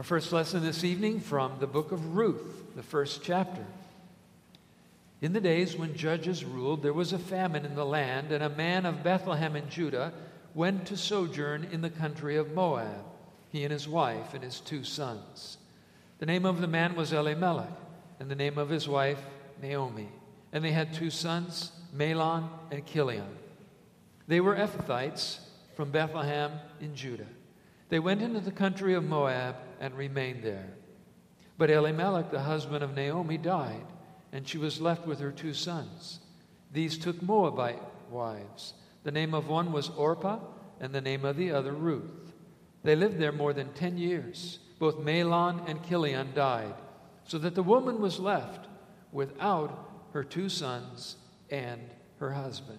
Our first lesson this evening from the book of Ruth, the first chapter. In the days when judges ruled, there was a famine in the land, and a man of Bethlehem in Judah went to sojourn in the country of Moab, he and his wife and his two sons. The name of the man was Elimelech, and the name of his wife Naomi. And they had two sons, Mahlon and Chilion. They were Ephrathites from Bethlehem in Judah. They went into the country of Moab and remained there. But Elimelech, the husband of Naomi, died, and she was left with her two sons. These took Moabite wives. The name of one was Orpah, and the name of the other Ruth. They lived there more than ten years. Both Mahlon and Chilion died, so that the woman was left without her two sons and her husband.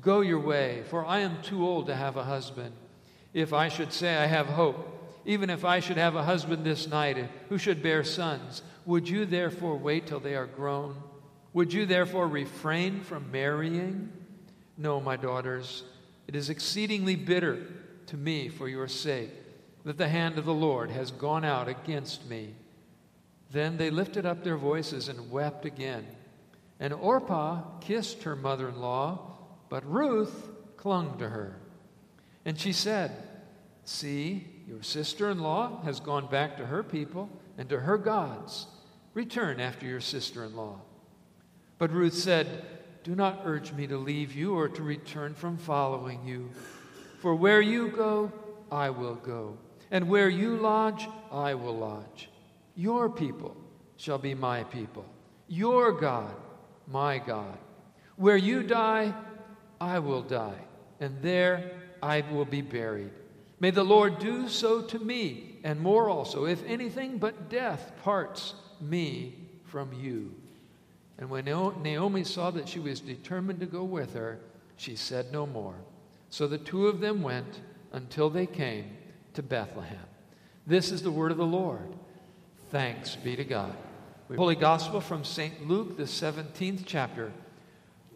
Go your way, for I am too old to have a husband. If I should say I have hope, even if I should have a husband this night who should bear sons, would you therefore wait till they are grown? Would you therefore refrain from marrying? No, my daughters, it is exceedingly bitter to me for your sake that the hand of the Lord has gone out against me. Then they lifted up their voices and wept again. And Orpah kissed her mother in law but Ruth clung to her. And she said, See, your sister in law has gone back to her people and to her gods. Return after your sister in law. But Ruth said, Do not urge me to leave you or to return from following you. For where you go, I will go, and where you lodge, I will lodge. Your people shall be my people, your God, my God. Where you die, I will die, and there I will be buried. May the Lord do so to me, and more also, if anything but death parts me from you. And when Naomi saw that she was determined to go with her, she said no more. So the two of them went until they came to Bethlehem. This is the word of the Lord. Thanks be to God. Holy Gospel from St. Luke, the 17th chapter.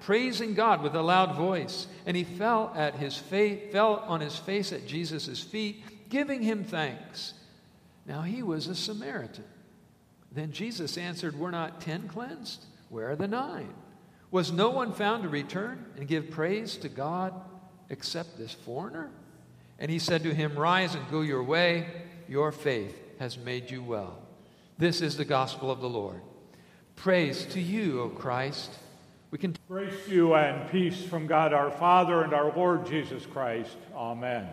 praising God with a loud voice. And he fell, at his fa- fell on his face at Jesus' feet, giving him thanks. Now he was a Samaritan. Then Jesus answered, Were not ten cleansed? Where are the nine? Was no one found to return and give praise to God except this foreigner? And he said to him, Rise and go your way. Your faith has made you well. This is the gospel of the Lord. Praise to you, O Christ. We can grace you and peace from God our Father and our Lord Jesus Christ. Amen.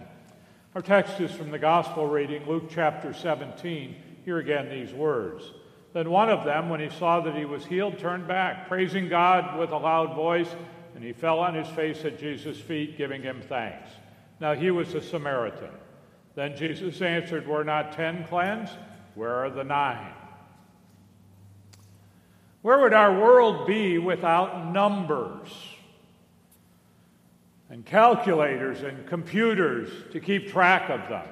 Our text is from the Gospel reading, Luke chapter 17. Here again these words. Then one of them, when he saw that he was healed, turned back, praising God with a loud voice, and he fell on his face at Jesus' feet, giving him thanks. Now he was a Samaritan. Then Jesus answered, Were not ten cleansed? Where are the nine? Where would our world be without numbers and calculators and computers to keep track of them?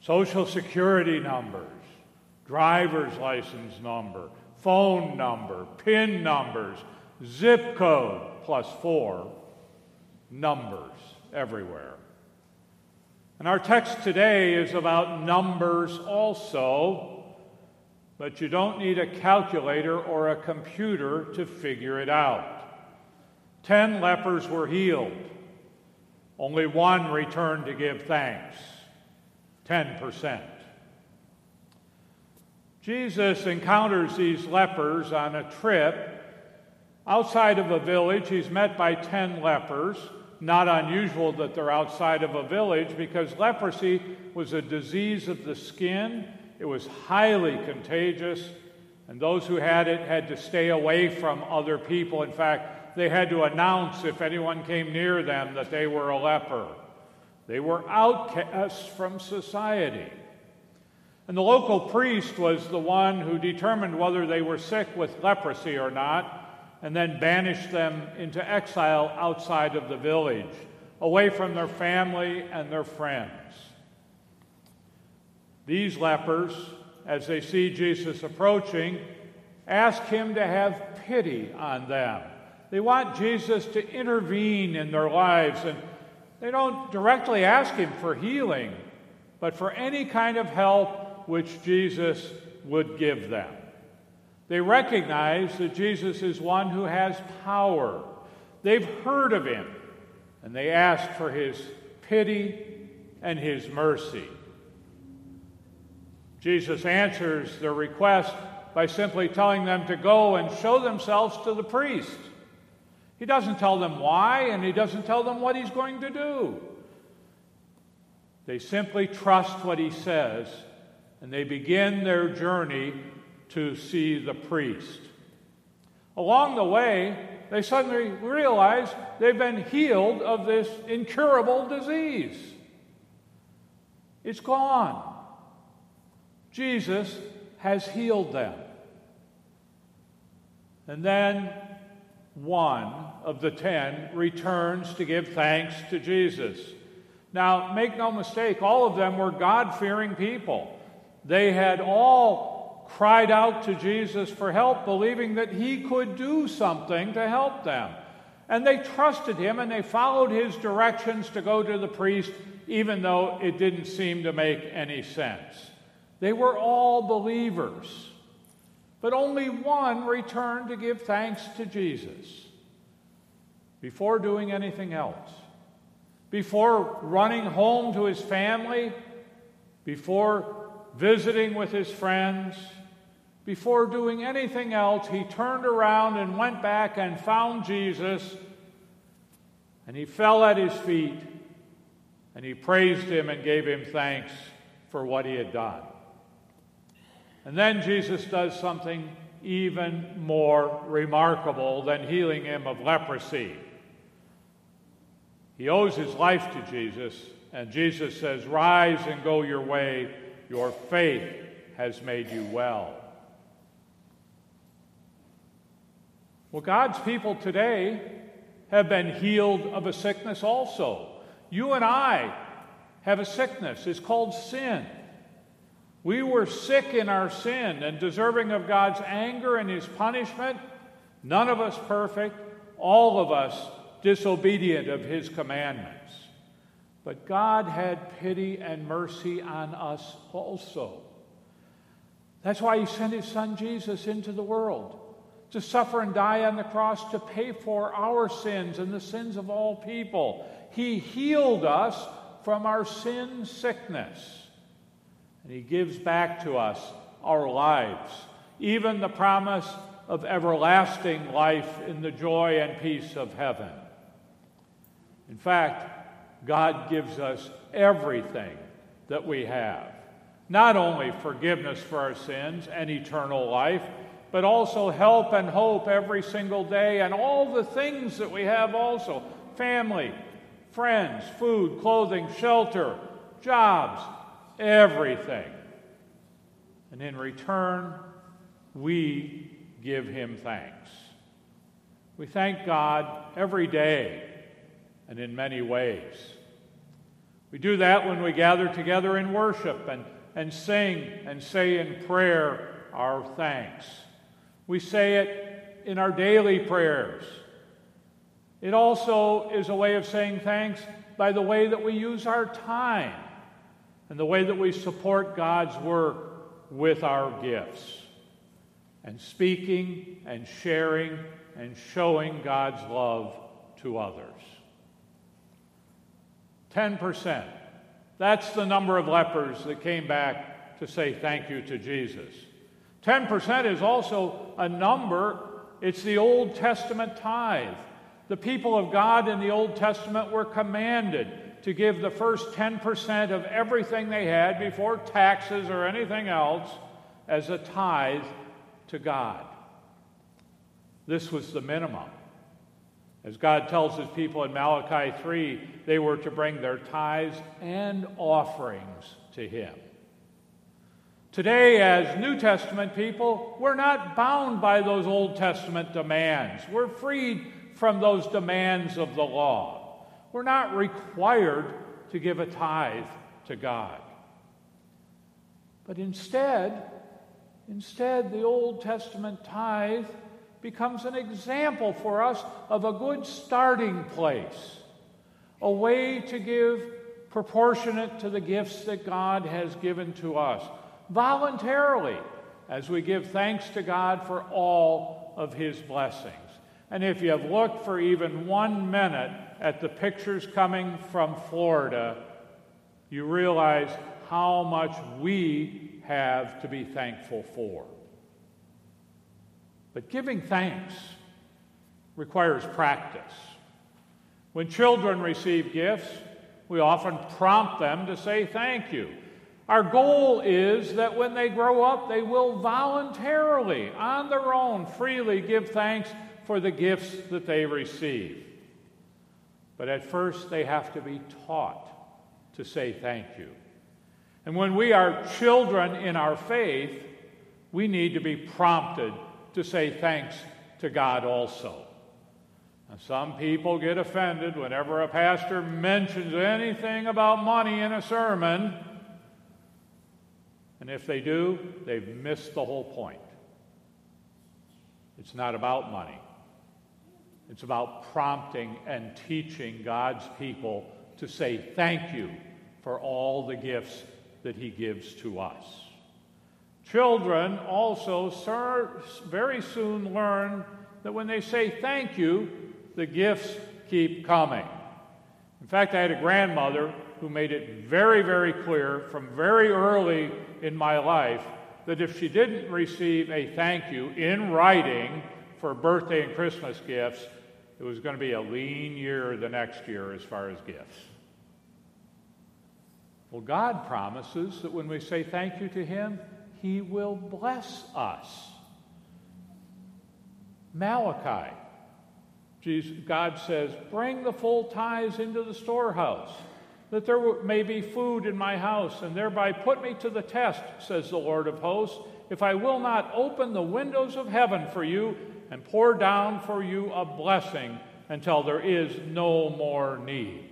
Social security numbers, driver's license number, phone number, PIN numbers, zip code plus four, numbers everywhere. And our text today is about numbers also, but you don't need a calculator or a computer to figure it out. Ten lepers were healed, only one returned to give thanks 10%. Jesus encounters these lepers on a trip. Outside of a village, he's met by 10 lepers not unusual that they're outside of a village because leprosy was a disease of the skin. It was highly contagious, and those who had it had to stay away from other people. In fact, they had to announce if anyone came near them that they were a leper. They were outcasts from society. And the local priest was the one who determined whether they were sick with leprosy or not and then banished them into exile outside of the village, away from their family and their friends. These lepers, as they see Jesus approaching, ask him to have pity on them. They want Jesus to intervene in their lives, and they don't directly ask him for healing, but for any kind of help which Jesus would give them. They recognize that Jesus is one who has power. They've heard of him, and they ask for his pity and his mercy. Jesus answers their request by simply telling them to go and show themselves to the priest. He doesn't tell them why, and he doesn't tell them what he's going to do. They simply trust what he says, and they begin their journey to see the priest. Along the way, they suddenly realize they've been healed of this incurable disease. It's gone. Jesus has healed them. And then one of the ten returns to give thanks to Jesus. Now, make no mistake, all of them were God fearing people. They had all cried out to Jesus for help, believing that he could do something to help them. And they trusted him and they followed his directions to go to the priest, even though it didn't seem to make any sense. They were all believers. But only one returned to give thanks to Jesus before doing anything else. Before running home to his family, before visiting with his friends, before doing anything else, he turned around and went back and found Jesus. And he fell at his feet and he praised him and gave him thanks for what he had done. And then Jesus does something even more remarkable than healing him of leprosy. He owes his life to Jesus, and Jesus says, Rise and go your way. Your faith has made you well. Well, God's people today have been healed of a sickness also. You and I have a sickness. It's called sin. We were sick in our sin and deserving of God's anger and his punishment. None of us perfect, all of us disobedient of his commandments. But God had pity and mercy on us also. That's why he sent his son Jesus into the world to suffer and die on the cross to pay for our sins and the sins of all people. He healed us from our sin sickness. And He gives back to us our lives, even the promise of everlasting life in the joy and peace of heaven. In fact, God gives us everything that we have. Not only forgiveness for our sins and eternal life, but also help and hope every single day, and all the things that we have also family, friends, food, clothing, shelter, jobs, everything. And in return, we give Him thanks. We thank God every day and in many ways. We do that when we gather together in worship and, and sing and say in prayer our thanks. We say it in our daily prayers. It also is a way of saying thanks by the way that we use our time and the way that we support God's work with our gifts and speaking and sharing and showing God's love to others. 10%. That's the number of lepers that came back to say thank you to Jesus. 10% is also a number, it's the Old Testament tithe. The people of God in the Old Testament were commanded to give the first 10% of everything they had before taxes or anything else as a tithe to God. This was the minimum. As God tells his people in Malachi 3, they were to bring their tithes and offerings to him. Today, as New Testament people, we're not bound by those Old Testament demands. We're freed from those demands of the law. We're not required to give a tithe to God. But instead, instead, the Old Testament tithe becomes an example for us of a good starting place, a way to give proportionate to the gifts that God has given to us, voluntarily, as we give thanks to God for all of His blessings. And if you have looked for even one minute at the pictures coming from Florida, you realize how much we have to be thankful for. But giving thanks requires practice. When children receive gifts, we often prompt them to say thank you. Our goal is that when they grow up, they will voluntarily, on their own, freely give thanks for the gifts that they receive. But at first, they have to be taught to say thank you. And when we are children in our faith, we need to be prompted to say thanks to God also. Now, some people get offended whenever a pastor mentions anything about money in a sermon. And if they do, they've missed the whole point. It's not about money, it's about prompting and teaching God's people to say thank you for all the gifts that He gives to us. Children also very soon learn that when they say thank you, the gifts keep coming. In fact, I had a grandmother who made it very, very clear from very early in my life that if she didn't receive a thank you in writing for birthday and Christmas gifts, it was going to be a lean year the next year as far as gifts. Well, God promises that when we say thank you to Him, he will bless us. Malachi, Jesus, God says, Bring the full tithes into the storehouse, that there may be food in my house, and thereby put me to the test, says the Lord of hosts, if I will not open the windows of heaven for you and pour down for you a blessing until there is no more need.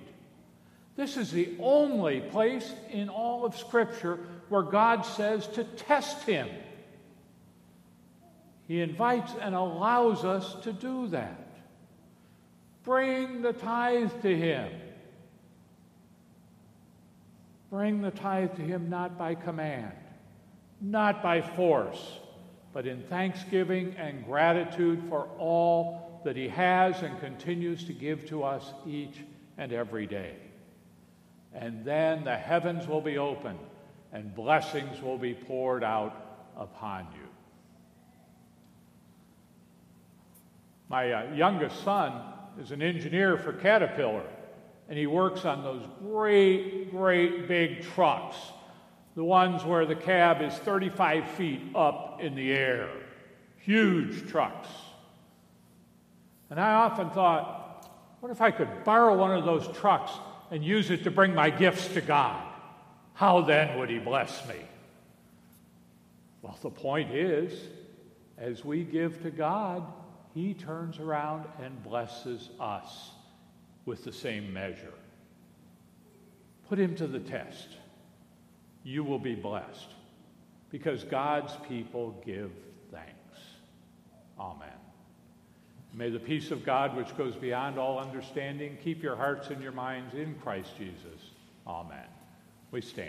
This is the only place in all of Scripture where God says to test Him. He invites and allows us to do that. Bring the tithe to Him. Bring the tithe to Him not by command, not by force, but in thanksgiving and gratitude for all that He has and continues to give to us each and every day. And then the heavens will be opened and blessings will be poured out upon you. My uh, youngest son is an engineer for Caterpillar, and he works on those great, great big trucks, the ones where the cab is 35 feet up in the air. Huge trucks. And I often thought, what if I could borrow one of those trucks and use it to bring my gifts to God? How then would he bless me? Well, the point is, as we give to God, he turns around and blesses us with the same measure. Put him to the test you will be blessed because God's people give thanks. Amen. May the peace of God, which goes beyond all understanding, keep your hearts and your minds in Christ Jesus. Amen. We stand.